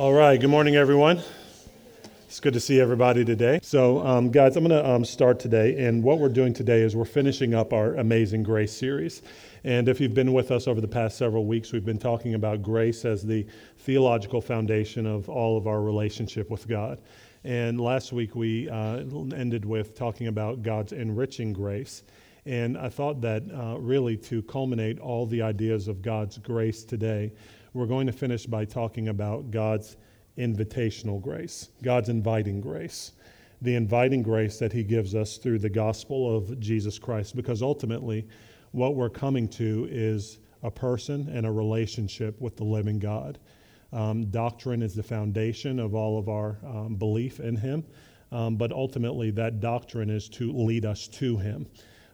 All right, good morning, everyone. It's good to see everybody today. So, um, guys, I'm going to um, start today, and what we're doing today is we're finishing up our Amazing Grace series. And if you've been with us over the past several weeks, we've been talking about grace as the theological foundation of all of our relationship with God. And last week we uh, ended with talking about God's enriching grace. And I thought that uh, really to culminate all the ideas of God's grace today, we're going to finish by talking about God's invitational grace, God's inviting grace, the inviting grace that He gives us through the gospel of Jesus Christ, because ultimately, what we're coming to is a person and a relationship with the living God. Um, doctrine is the foundation of all of our um, belief in Him, um, but ultimately, that doctrine is to lead us to Him.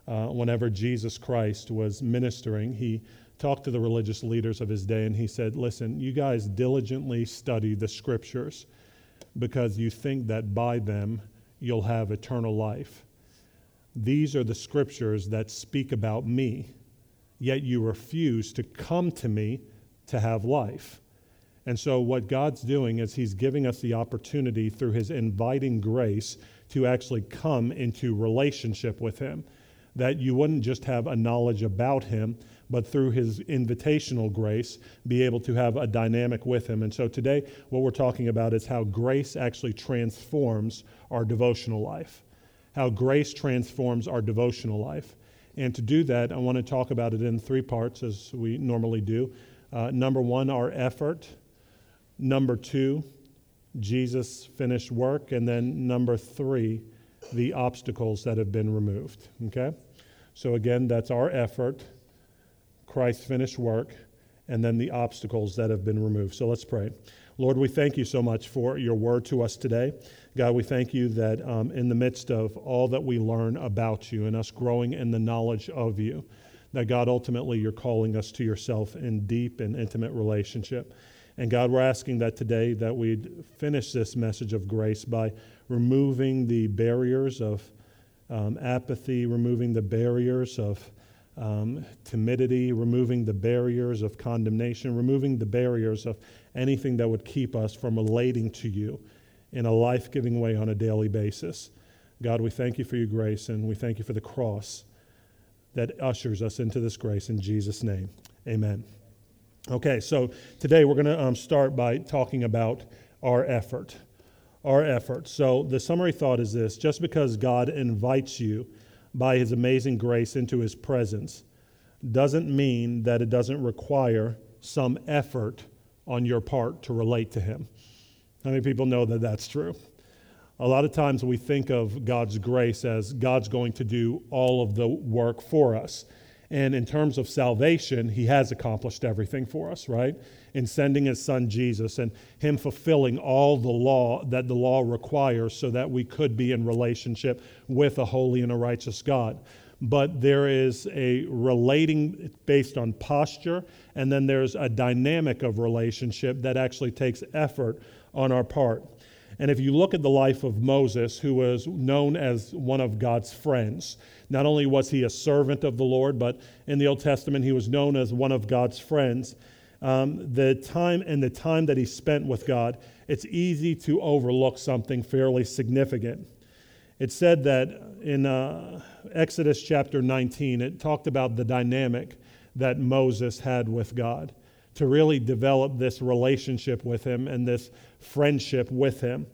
Uh, whenever Jesus Christ was ministering, He talked to the religious leaders of his day and he said, Listen, you guys diligently study the scriptures because you think that by them you'll have eternal life. These are the scriptures that speak about me, yet you refuse to come to me to have life. And so, what God's doing is He's giving us the opportunity through His inviting grace to actually come into relationship with Him. That you wouldn't just have a knowledge about Him, but through his invitational grace, be able to have a dynamic with him. And so today, what we're talking about is how grace actually transforms our devotional life. How grace transforms our devotional life. And to do that, I want to talk about it in three parts, as we normally do. Uh, number one, our effort. Number two, Jesus' finished work. And then number three, the obstacles that have been removed. Okay? So again, that's our effort Christ's finished work, and then the obstacles that have been removed. So let's pray. Lord, we thank you so much for your word to us today. God, we thank you that um, in the midst of all that we learn about you and us growing in the knowledge of you, that God, ultimately, you're calling us to yourself in deep and intimate relationship. And God, we're asking that today that we'd finish this message of grace by removing the barriers of um, apathy, removing the barriers of um, timidity, removing the barriers of condemnation, removing the barriers of anything that would keep us from relating to you in a life giving way on a daily basis. God, we thank you for your grace and we thank you for the cross that ushers us into this grace in Jesus' name. Amen. Okay, so today we're going to um, start by talking about our effort. Our effort. So the summary thought is this just because God invites you, by his amazing grace into his presence doesn't mean that it doesn't require some effort on your part to relate to him. How many people know that that's true? A lot of times we think of God's grace as God's going to do all of the work for us. And in terms of salvation, he has accomplished everything for us, right? In sending his son Jesus and him fulfilling all the law that the law requires so that we could be in relationship with a holy and a righteous God. But there is a relating based on posture, and then there's a dynamic of relationship that actually takes effort on our part. And if you look at the life of Moses, who was known as one of God's friends, not only was he a servant of the Lord, but in the Old Testament, he was known as one of God's friends. Um, the time and the time that he spent with God, it's easy to overlook something fairly significant. It said that in uh, Exodus chapter 19, it talked about the dynamic that Moses had with God to really develop this relationship with him and this friendship with him.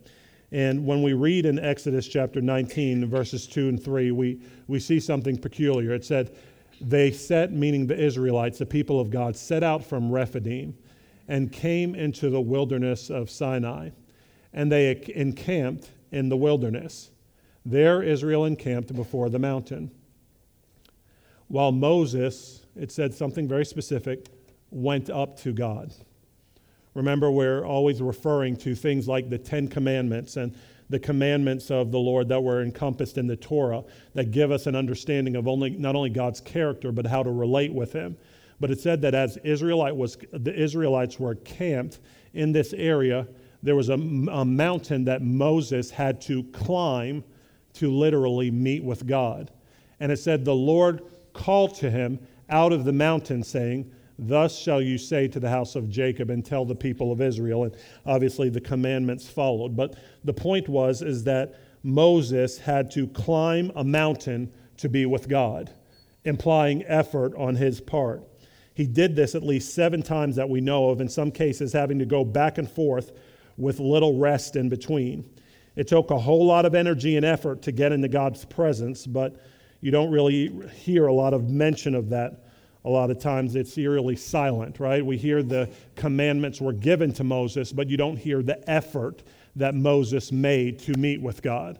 And when we read in Exodus chapter 19, verses 2 and 3, we, we see something peculiar. It said, They set, meaning the Israelites, the people of God, set out from Rephidim and came into the wilderness of Sinai. And they encamped in the wilderness. There Israel encamped before the mountain. While Moses, it said something very specific, went up to God. Remember, we're always referring to things like the Ten Commandments and the commandments of the Lord that were encompassed in the Torah that give us an understanding of only, not only God's character, but how to relate with Him. But it said that as Israelite was, the Israelites were camped in this area, there was a, a mountain that Moses had to climb to literally meet with God. And it said, The Lord called to him out of the mountain, saying, Thus shall you say to the house of Jacob and tell the people of Israel. And obviously the commandments followed. But the point was is that Moses had to climb a mountain to be with God, implying effort on his part. He did this at least seven times that we know of, in some cases having to go back and forth with little rest in between. It took a whole lot of energy and effort to get into God's presence, but you don't really hear a lot of mention of that. A lot of times it's eerily silent, right? We hear the commandments were given to Moses, but you don't hear the effort that Moses made to meet with God.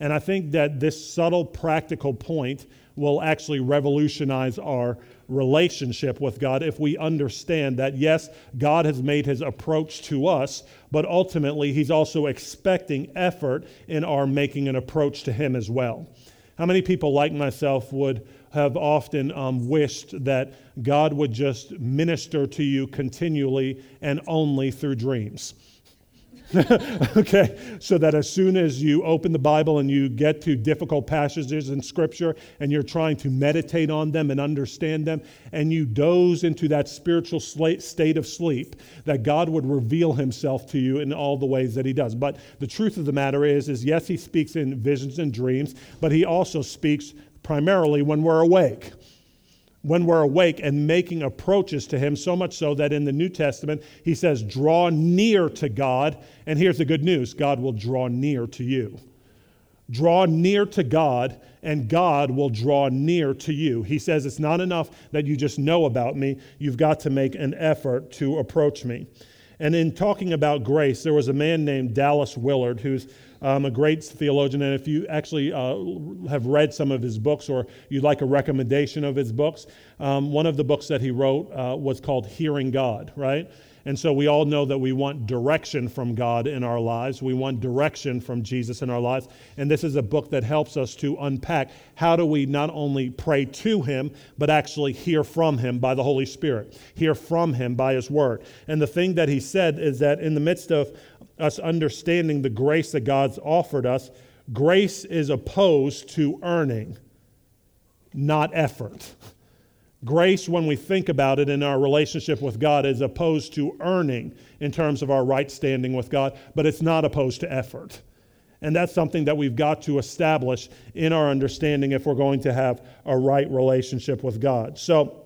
And I think that this subtle practical point will actually revolutionize our relationship with God if we understand that, yes, God has made his approach to us, but ultimately he's also expecting effort in our making an approach to him as well. How many people, like myself, would have often um, wished that God would just minister to you continually and only through dreams? okay, so that as soon as you open the Bible and you get to difficult passages in Scripture and you're trying to meditate on them and understand them, and you doze into that spiritual state of sleep, that God would reveal Himself to you in all the ways that He does. But the truth of the matter is, is yes, He speaks in visions and dreams, but He also speaks primarily when we're awake when we're awake and making approaches to Him, so much so that in the New Testament, He says, draw near to God. And here's the good news God will draw near to you. Draw near to God, and God will draw near to you. He says, It's not enough that you just know about me, you've got to make an effort to approach me. And in talking about grace, there was a man named Dallas Willard who's um, a great theologian. And if you actually uh, have read some of his books or you'd like a recommendation of his books, um, one of the books that he wrote uh, was called Hearing God, right? And so we all know that we want direction from God in our lives. We want direction from Jesus in our lives. And this is a book that helps us to unpack how do we not only pray to Him, but actually hear from Him by the Holy Spirit, hear from Him by His Word. And the thing that he said is that in the midst of us understanding the grace that God's offered us, grace is opposed to earning, not effort. Grace, when we think about it in our relationship with God, is opposed to earning in terms of our right standing with God, but it's not opposed to effort. And that's something that we've got to establish in our understanding if we're going to have a right relationship with God. So,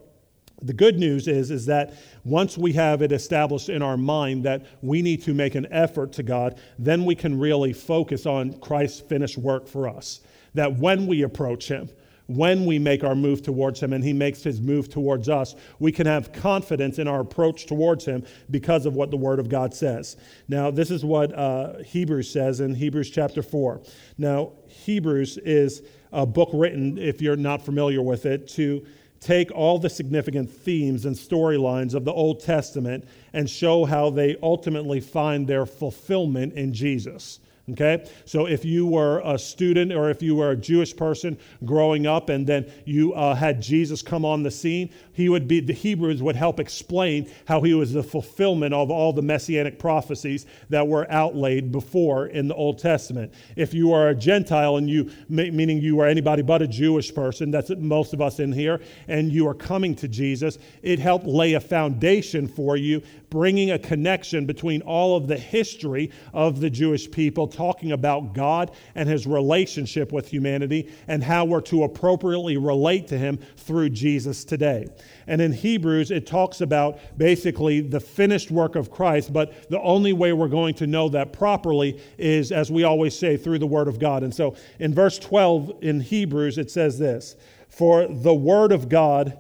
the good news is, is that once we have it established in our mind that we need to make an effort to God, then we can really focus on Christ's finished work for us. That when we approach Him, when we make our move towards Him and He makes His move towards us, we can have confidence in our approach towards Him because of what the Word of God says. Now, this is what uh, Hebrews says in Hebrews chapter 4. Now, Hebrews is a book written, if you're not familiar with it, to take all the significant themes and storylines of the Old Testament and show how they ultimately find their fulfillment in Jesus. Okay? So if you were a student or if you were a Jewish person growing up and then you uh, had Jesus come on the scene, he would be, the Hebrews would help explain how he was the fulfillment of all the messianic prophecies that were outlaid before in the Old Testament. If you are a Gentile and you, meaning you are anybody but a Jewish person, that's most of us in here, and you are coming to Jesus, it helped lay a foundation for you, bringing a connection between all of the history of the Jewish people talking about God and his relationship with humanity and how we're to appropriately relate to him through Jesus today. And in Hebrews, it talks about basically the finished work of Christ, but the only way we're going to know that properly is, as we always say, through the Word of God. And so in verse 12 in Hebrews, it says this For the Word of God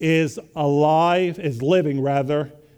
is alive, is living rather,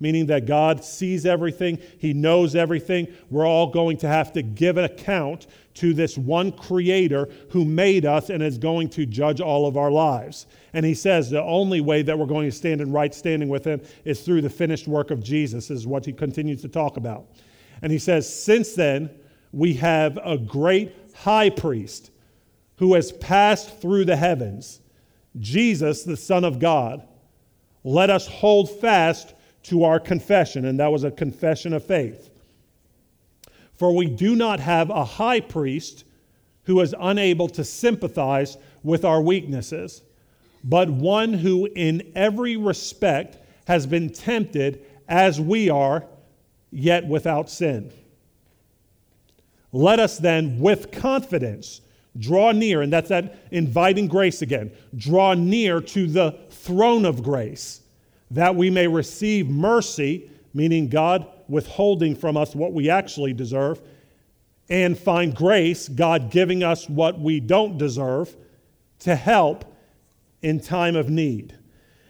Meaning that God sees everything, He knows everything. We're all going to have to give an account to this one Creator who made us and is going to judge all of our lives. And He says the only way that we're going to stand in right standing with Him is through the finished work of Jesus, is what He continues to talk about. And He says, Since then, we have a great high priest who has passed through the heavens, Jesus, the Son of God. Let us hold fast to our confession, and that was a confession of faith. For we do not have a high priest who is unable to sympathize with our weaknesses, but one who in every respect has been tempted as we are, yet without sin. Let us then, with confidence, draw near, and that's that inviting grace again, draw near to the throne of grace that we may receive mercy, meaning God withholding from us what we actually deserve, and find grace, God giving us what we don't deserve, to help in time of need.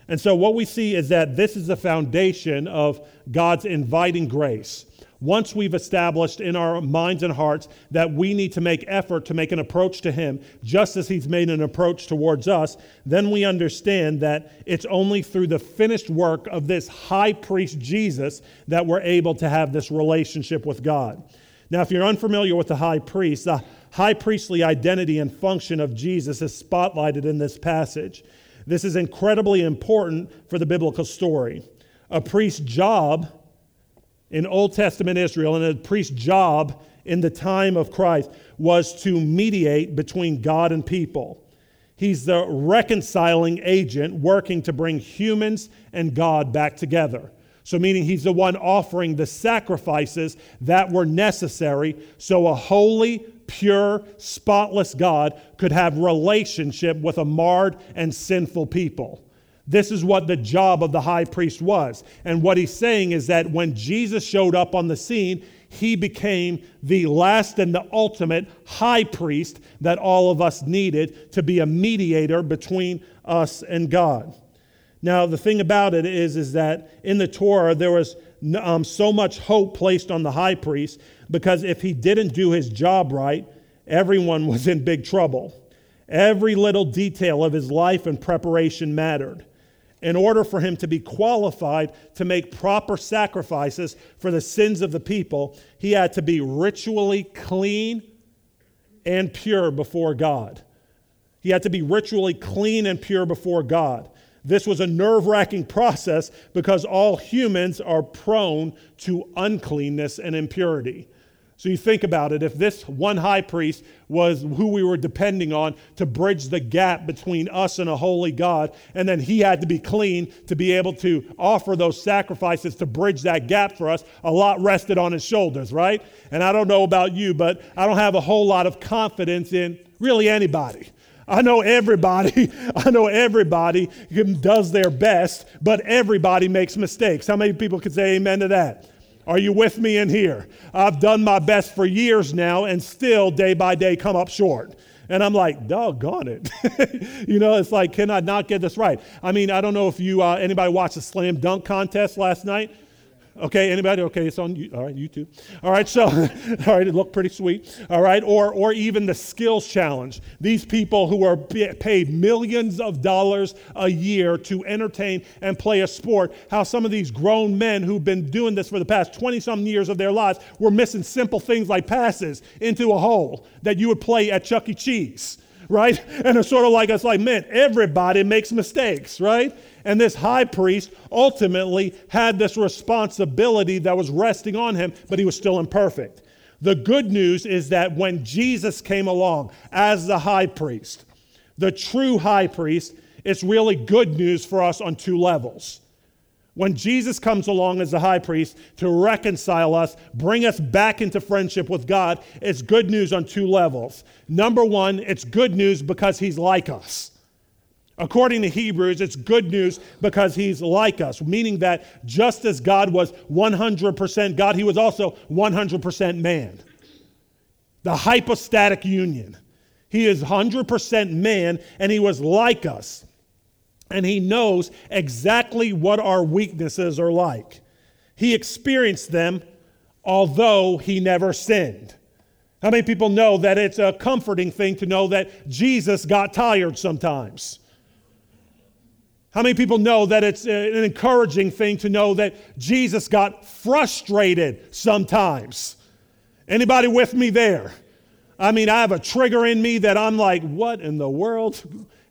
And so, what we see is that this is the foundation of God's inviting grace once we've established in our minds and hearts that we need to make effort to make an approach to Him, just as He's made an approach towards us, then we understand that it's only through the finished work of this high priest Jesus that we're able to have this relationship with God. Now, if you're unfamiliar with the high priest, the high priestly identity and function of Jesus is spotlighted in this passage. This is incredibly important for the biblical story. A priest's job in Old Testament Israel and a priest's job in the time of Christ was to mediate between God and people. He's the reconciling agent working to bring humans and God back together. So, meaning he's the one offering the sacrifices that were necessary so a holy, pure, spotless God could have relationship with a marred and sinful people. This is what the job of the high priest was. And what he's saying is that when Jesus showed up on the scene, he became the last and the ultimate high priest that all of us needed to be a mediator between us and God. Now, the thing about it is, is that in the Torah, there was um, so much hope placed on the high priest because if he didn't do his job right, everyone was in big trouble. Every little detail of his life and preparation mattered in order for him to be qualified to make proper sacrifices for the sins of the people, he had to be ritually clean and pure before God. He had to be ritually clean and pure before God. This was a nerve wracking process because all humans are prone to uncleanness and impurity. So you think about it if this one high priest was who we were depending on to bridge the gap between us and a holy God, and then he had to be clean to be able to offer those sacrifices to bridge that gap for us, a lot rested on his shoulders, right? And I don't know about you, but I don't have a whole lot of confidence in really anybody. I know everybody, I know everybody does their best, but everybody makes mistakes. How many people can say amen to that? Are you with me in here? I've done my best for years now and still day by day come up short. And I'm like, doggone it. you know, it's like, can I not get this right? I mean, I don't know if you, uh, anybody watched the slam dunk contest last night. Okay, anybody? Okay, it's on. All right, YouTube. All right, so, all right, it looked pretty sweet. All right, or, or even the skills challenge. These people who are paid millions of dollars a year to entertain and play a sport, how some of these grown men who've been doing this for the past 20 some years of their lives were missing simple things like passes into a hole that you would play at Chuck E. Cheese right? And it's sort of like, it's like, man, everybody makes mistakes, right? And this high priest ultimately had this responsibility that was resting on him, but he was still imperfect. The good news is that when Jesus came along as the high priest, the true high priest, it's really good news for us on two levels. When Jesus comes along as the high priest to reconcile us, bring us back into friendship with God, it's good news on two levels. Number one, it's good news because he's like us. According to Hebrews, it's good news because he's like us, meaning that just as God was 100% God, he was also 100% man. The hypostatic union. He is 100% man and he was like us. And he knows exactly what our weaknesses are like. he experienced them although he never sinned. How many people know that it's a comforting thing to know that Jesus got tired sometimes? How many people know that it's uh, an encouraging thing to know that Jesus got frustrated sometimes? Anybody with me there? I mean, I have a trigger in me that I'm like, what in the world?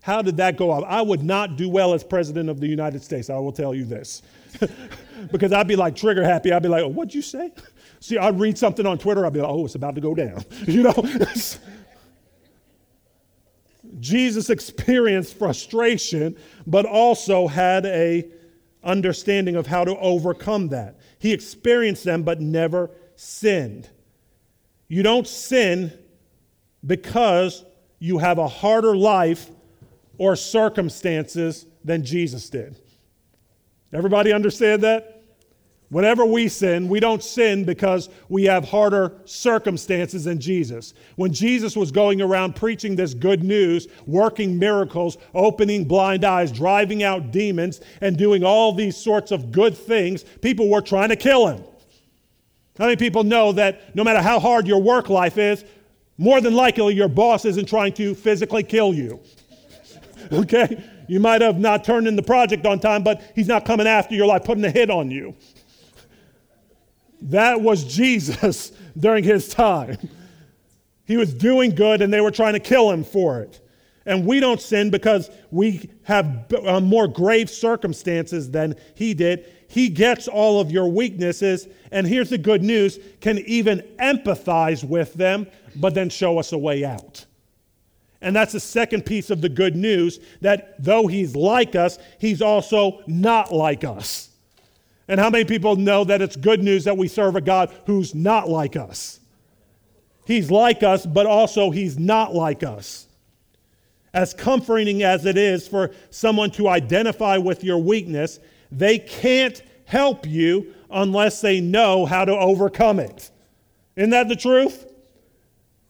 How did that go up? I would not do well as president of the United States, I will tell you this. because I'd be like trigger happy. I'd be like, oh, what'd you say? See, I'd read something on Twitter, I'd be like, oh, it's about to go down. You know? Jesus experienced frustration, but also had a understanding of how to overcome that. He experienced them, but never sinned. You don't sin because you have a harder life or circumstances than Jesus did. Everybody understand that? Whenever we sin, we don't sin because we have harder circumstances than Jesus. When Jesus was going around preaching this good news, working miracles, opening blind eyes, driving out demons, and doing all these sorts of good things, people were trying to kill him. How many people know that no matter how hard your work life is, more than likely your boss isn't trying to physically kill you? okay? You might have not turned in the project on time, but he's not coming after your life, putting a hit on you. That was Jesus during his time. He was doing good and they were trying to kill him for it. And we don't sin because we have uh, more grave circumstances than he did. He gets all of your weaknesses, and here's the good news can even empathize with them, but then show us a way out. And that's the second piece of the good news that though he's like us, he's also not like us. And how many people know that it's good news that we serve a God who's not like us? He's like us, but also he's not like us. As comforting as it is for someone to identify with your weakness, they can't help you unless they know how to overcome it. Isn't that the truth?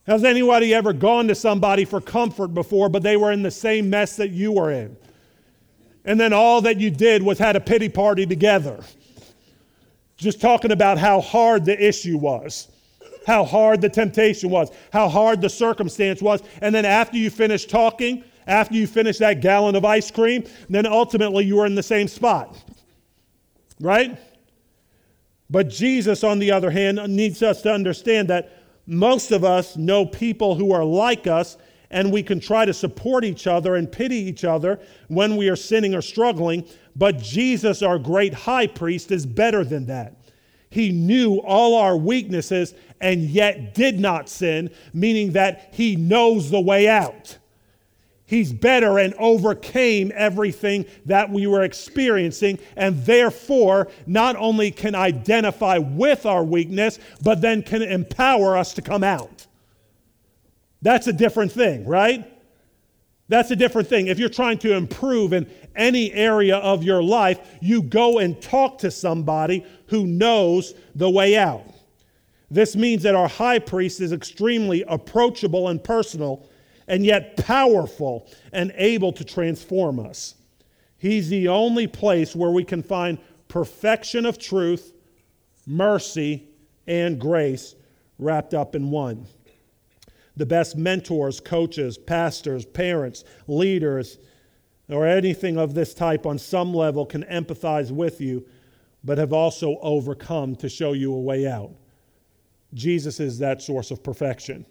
Has anybody ever gone to somebody for comfort before, but they were in the same mess that you were in? And then all that you did was had a pity party together just talking about how hard the issue was, how hard the temptation was, how hard the circumstance was. And then after you finish talking, after you finish that gallon of ice cream, then ultimately you were in the same spot. Right? But Jesus, on the other hand, needs us to understand that most of us know people who are like us, and we can try to support each other and pity each other when we are sinning or struggling. But Jesus, our great high priest, is better than that. He knew all our weaknesses and yet did not sin, meaning that he knows the way out. He's better and overcame everything that we were experiencing, and therefore not only can identify with our weakness, but then can empower us to come out. That's a different thing, right? That's a different thing. If you're trying to improve in any area of your life, you go and talk to somebody who knows the way out. This means that our high priest is extremely approachable and personal, and yet powerful and able to transform us. He's the only place where we can find perfection of truth, mercy, and grace wrapped up in one the best mentors, coaches, pastors, parents, leaders, or anything of this type on some level can empathize with you, but have also overcome to show you a way out. Jesus is that source of perfection.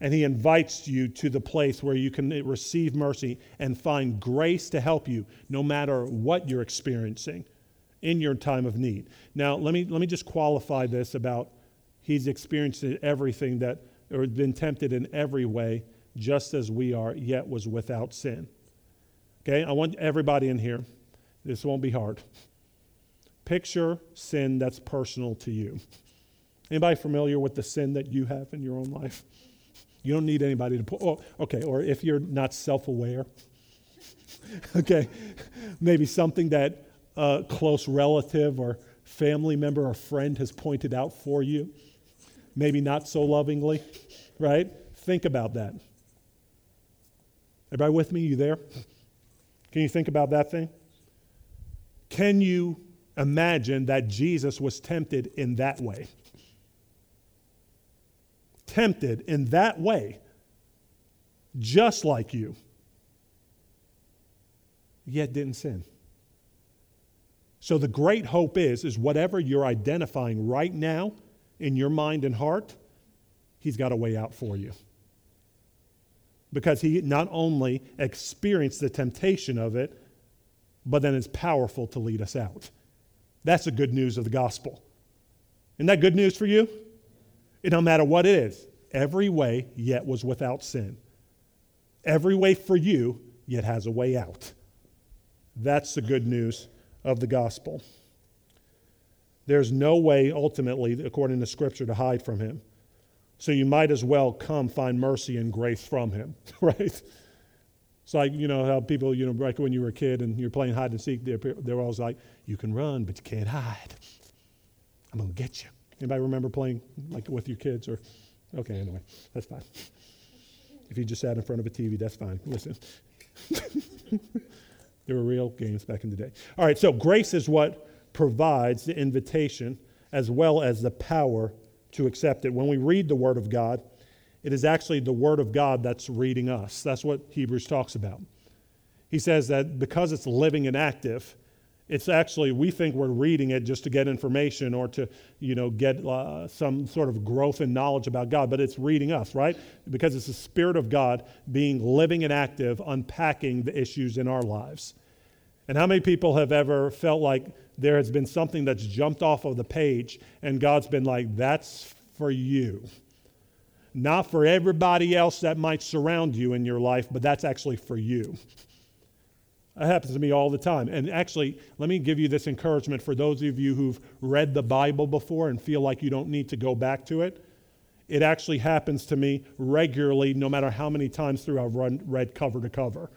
And he invites you to the place where you can receive mercy and find grace to help you no matter what you're experiencing in your time of need. Now, let me, let me just qualify this about he's experienced everything that or been tempted in every way, just as we are, yet was without sin. Okay, I want everybody in here. This won't be hard. Picture sin that's personal to you. Anybody familiar with the sin that you have in your own life? You don't need anybody to put, oh, okay, or if you're not self aware, okay, maybe something that a close relative or family member or friend has pointed out for you maybe not so lovingly, right? Think about that. Everybody with me? You there? Can you think about that thing? Can you imagine that Jesus was tempted in that way. Tempted in that way, just like you, yet didn't sin. So the great hope is is whatever you're identifying right now in your mind and heart, he's got a way out for you. Because he not only experienced the temptation of it, but then is powerful to lead us out. That's the good news of the gospel. Isn't that good news for you? It don't matter what it is. Every way yet was without sin. Every way for you yet has a way out. That's the good news of the gospel. There's no way, ultimately, according to Scripture, to hide from him. So you might as well come find mercy and grace from him, right? It's like, you know, how people, you know, like when you were a kid and you're playing hide and seek, they're, they're always like, you can run, but you can't hide. I'm going to get you. Anybody remember playing like with your kids or, okay, anyway, that's fine. If you just sat in front of a TV, that's fine. Listen. there were real games back in the day. All right, so grace is what provides the invitation as well as the power to accept it. When we read the Word of God, it is actually the Word of God that's reading us. That's what Hebrews talks about. He says that because it's living and active, it's actually we think we're reading it just to get information or to you know get uh, some sort of growth and knowledge about god but it's reading us right? Because it's the spirit of god being living and active unpacking the issues in our lives. And how many people have ever felt like there has been something that's jumped off of the page and god's been like that's for you. Not for everybody else that might surround you in your life but that's actually for you that happens to me all the time. And actually, let me give you this encouragement for those of you who've read the Bible before and feel like you don't need to go back to it. It actually happens to me regularly, no matter how many times through I've run, read cover to cover.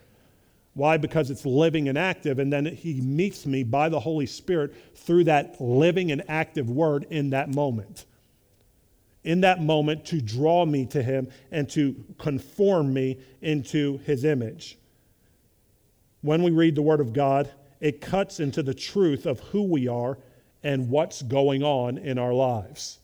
Why? Because it's living and active, and then He meets me by the Holy Spirit through that living and active word in that moment. In that moment, to draw me to Him and to conform me into His image when we read the Word of God, it cuts into the truth of who we are and what's going on in our lives.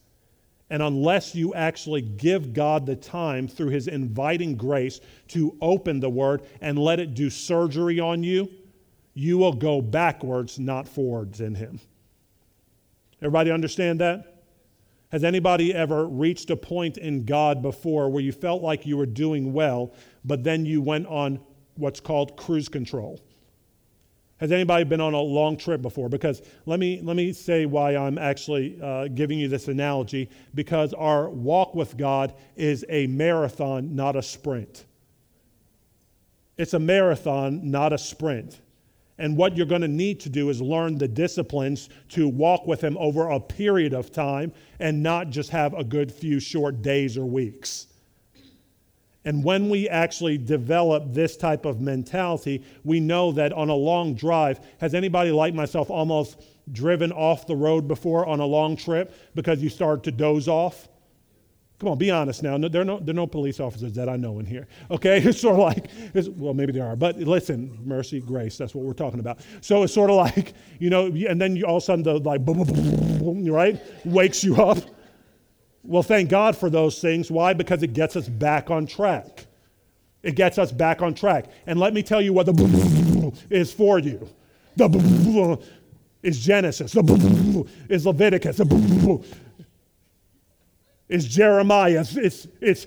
And unless you actually give God the time through His inviting grace to open the Word and let it do surgery on you, you will go backwards, not forwards in Him. Everybody understand that? Has anybody ever reached a point in God before where you felt like you were doing well, but then you went on what's called cruise control. Has anybody been on a long trip before? Because let me, let me say why I'm actually uh, giving you this analogy. Because our walk with God is a marathon, not a sprint. It's a marathon, not a sprint. And what you're going to need to do is learn the disciplines to walk with Him over a period of time and not just have a good few short days or weeks. And when we actually develop this type of mentality, we know that on a long drive, has anybody like myself almost driven off the road before on a long trip because you start to doze off? Come on, be honest now. No, there, are no, there are no police officers that I know in here. Okay? It's sort of like, well, maybe there are. But listen, mercy, grace, that's what we're talking about. So it's sort of like, you know, and then you, all of a sudden the like, boom, boom, boom, right? Wakes you up. Well, thank God for those things. Why? Because it gets us back on track. It gets us back on track. And let me tell you what the is for you. The is Genesis. The is Leviticus. The is Jeremiah. It's, it's, it's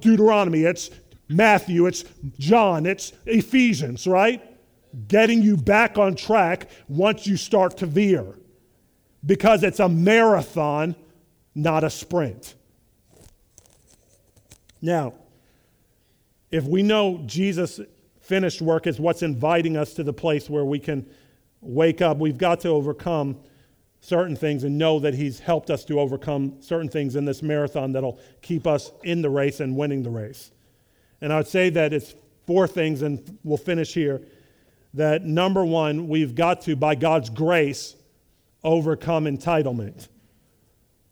Deuteronomy. It's Matthew. It's John. It's Ephesians, right? Getting you back on track once you start to veer. Because it's a marathon not a sprint. Now, if we know Jesus' finished work is what's inviting us to the place where we can wake up, we've got to overcome certain things and know that He's helped us to overcome certain things in this marathon that'll keep us in the race and winning the race. And I would say that it's four things, and we'll finish here. That number one, we've got to, by God's grace, overcome entitlement.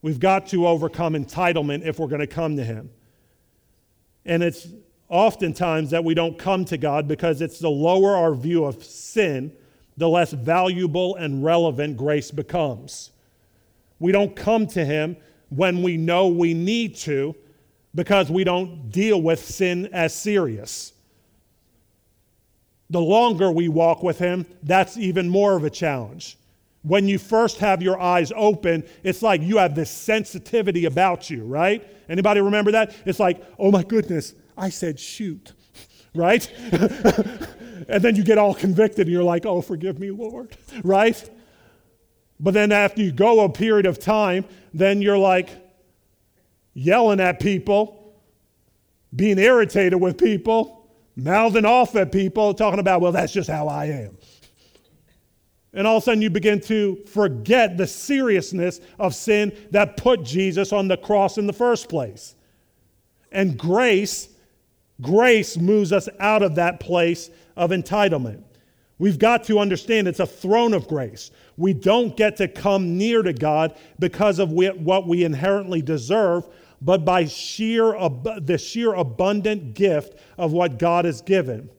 We've got to overcome entitlement if we're going to come to Him. And it's oftentimes that we don't come to God because it's the lower our view of sin the less valuable and relevant grace becomes. We don't come to Him when we know we need to because we don't deal with sin as serious. The longer we walk with Him, that's even more of a challenge. When you first have your eyes open, it's like you have this sensitivity about you, right? Anybody remember that? It's like, oh my goodness, I said shoot, right? and then you get all convicted and you're like, oh, forgive me, Lord, right? But then after you go a period of time, then you're like yelling at people, being irritated with people, mouthing off at people, talking about, well, that's just how I am. And all of a sudden, you begin to forget the seriousness of sin that put Jesus on the cross in the first place. And grace, grace moves us out of that place of entitlement. We've got to understand it's a throne of grace. We don't get to come near to God because of what we inherently deserve, but by sheer the sheer abundant gift of what God has given.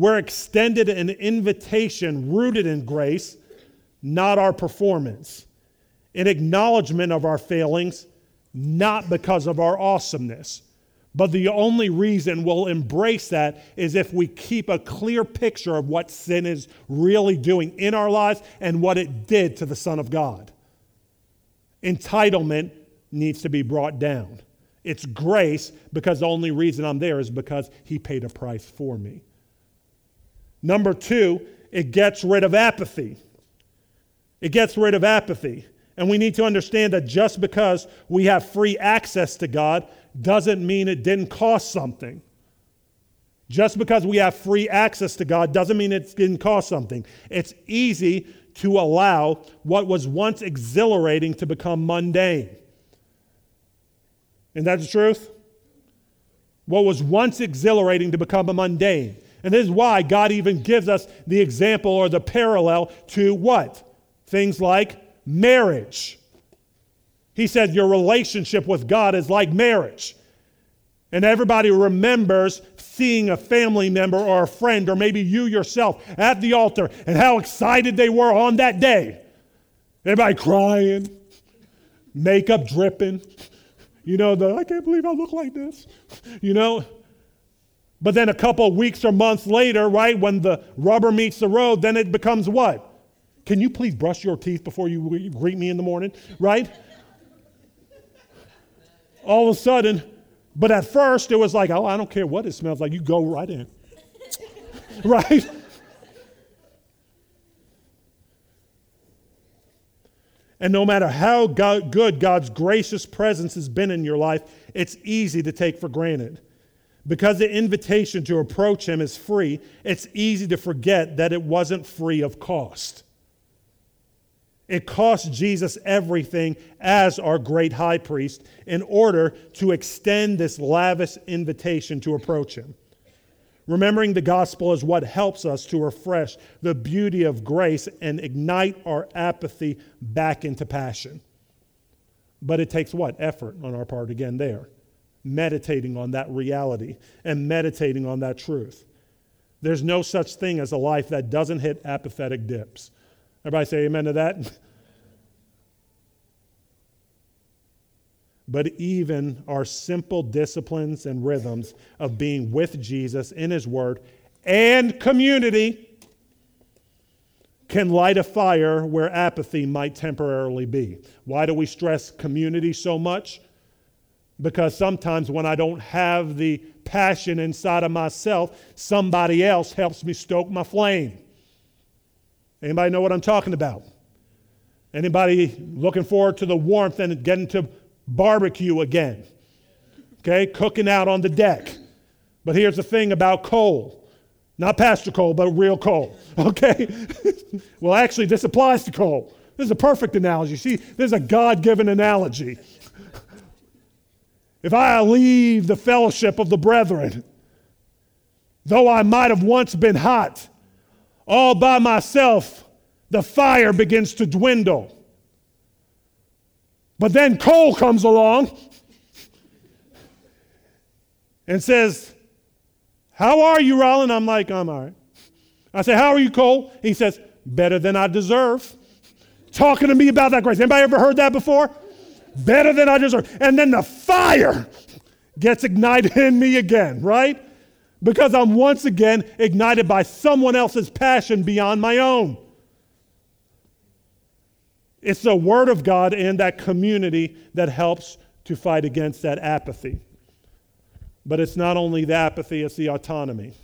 We're extended an invitation rooted in grace, not our performance, an acknowledgement of our failings, not because of our awesomeness. But the only reason we'll embrace that is if we keep a clear picture of what sin is really doing in our lives and what it did to the Son of God. Entitlement needs to be brought down. It's grace because the only reason I'm there is because He paid a price for me. Number two, it gets rid of apathy. It gets rid of apathy. And we need to understand that just because we have free access to God doesn't mean it didn't cost something. Just because we have free access to God doesn't mean it didn't cost something. It's easy to allow what was once exhilarating to become mundane. Isn't that the truth? What was once exhilarating to become a mundane. And this is why God even gives us the example or the parallel to what? Things like marriage. He said, Your relationship with God is like marriage. And everybody remembers seeing a family member or a friend, or maybe you yourself, at the altar and how excited they were on that day. Everybody crying, makeup dripping. You know, the I can't believe I look like this. You know? But then a couple weeks or months later, right, when the rubber meets the road, then it becomes what? Can you please brush your teeth before you greet me in the morning? Right? all of a sudden, but at first it was like, oh, I don't care what it smells like, you go right in. right? And no matter how God, good God's gracious presence has been in your life, it's easy to take for granted. Because the invitation to approach Him is free, it's easy to forget that it wasn't free of cost. It cost Jesus everything as our great high priest in order to extend this lavish invitation to approach him. Remembering the gospel is what helps us to refresh the beauty of grace and ignite our apathy back into passion. But it takes what? Effort on our part again there. Meditating on that reality and meditating on that truth. There's no such thing as a life that doesn't hit apathetic dips. Everybody say amen to that? but even our simple disciplines and rhythms of being with Jesus in His Word and community can light a fire where apathy might temporarily be. Why do we stress community so much? Because sometimes when I don't have the passion inside of myself, somebody else helps me stoke my flame. Anybody know what I'm talking about? Anybody looking forward to the warmth and getting to barbecue again? Okay, cooking out on the deck. But here's the thing about coal not Pastor Coal, but real coal. Okay? well, actually, this applies to coal. This is a perfect analogy. See, this is a God given analogy. if I leave the fellowship of the brethren, though I might have once been hot, all by myself, the fire begins to dwindle. But then Cole comes along and says, How are you, Rollin? I'm like, I'm all right. I say, How are you, Cole? He says, Better than I deserve. Talking to me about that grace. Anybody ever heard that before? Better than I deserve. And then the fire gets ignited in me again, right? Because I'm once again ignited by someone else's passion beyond my own. It's the Word of God and that community that helps to fight against that apathy. But it's not only the apathy, it's the autonomy.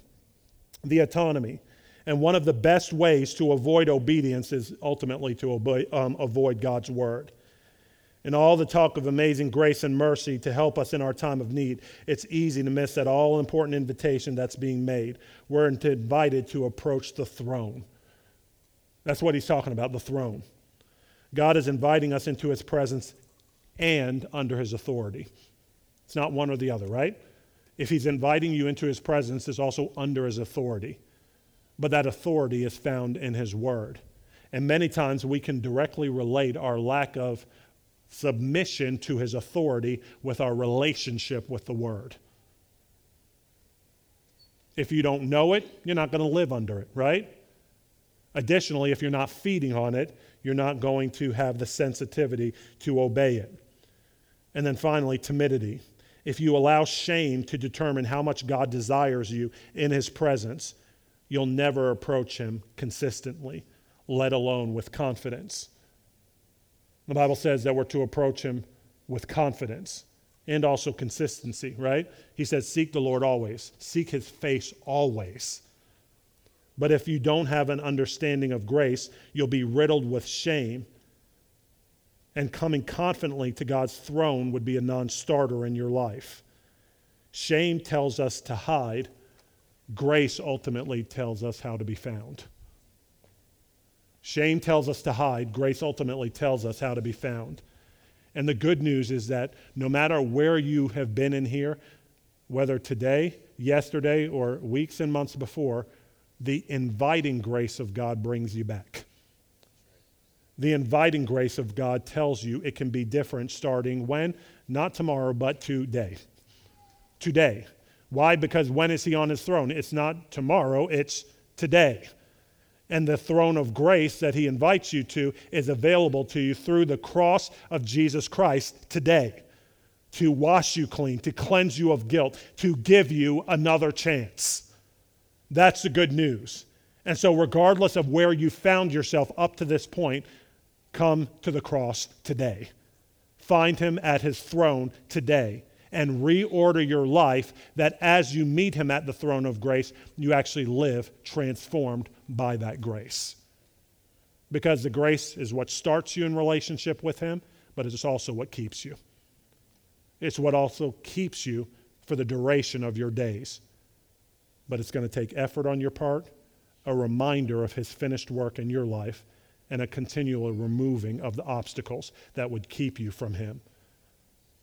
The autonomy. And one of the best ways to avoid obedience is ultimately to obey, um, avoid God's Word. And all the talk of amazing grace and mercy to help us in our time of need, it's easy to miss that all important invitation that's being made. We're invited to approach the throne. That's what he's talking about, the throne. God is inviting us into his presence and under his authority. It's not one or the other, right? If he's inviting you into his presence, it's also under his authority. But that authority is found in his word. And many times we can directly relate our lack of submission to his authority with our relationship with the word. If you don't know it, you're not going to live under it, right? Additionally, if you're not feeding on it, you're not going to have the sensitivity to obey it. And then finally, timidity. If you allow shame to determine how much God desires you in His presence, you'll never approach Him consistently, let alone with confidence. The Bible says that we're to approach Him with confidence and also consistency, right? He says, Seek the Lord always, seek His face always. But if you don't have an understanding of grace, you'll be riddled with shame. And coming confidently to God's throne would be a non starter in your life. Shame tells us to hide, grace ultimately tells us how to be found. Shame tells us to hide, grace ultimately tells us how to be found. And the good news is that no matter where you have been in here, whether today, yesterday, or weeks and months before, the inviting grace of God brings you back. The inviting grace of God tells you it can be different starting when? Not tomorrow, but today. Today. Why? Because when is he on his throne? It's not tomorrow, it's today. And the throne of grace that he invites you to is available to you through the cross of Jesus Christ today to wash you clean, to cleanse you of guilt, to give you another chance. That's the good news. And so, regardless of where you found yourself up to this point, come to the cross today. Find him at his throne today and reorder your life that as you meet him at the throne of grace, you actually live transformed by that grace. Because the grace is what starts you in relationship with him, but it's also what keeps you. It's what also keeps you for the duration of your days but it's going to take effort on your part, a reminder of his finished work in your life, and a continual removing of the obstacles that would keep you from him.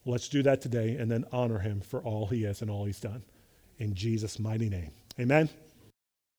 Let's do that today and then honor him for all he is and all he's done. In Jesus' mighty name. Amen.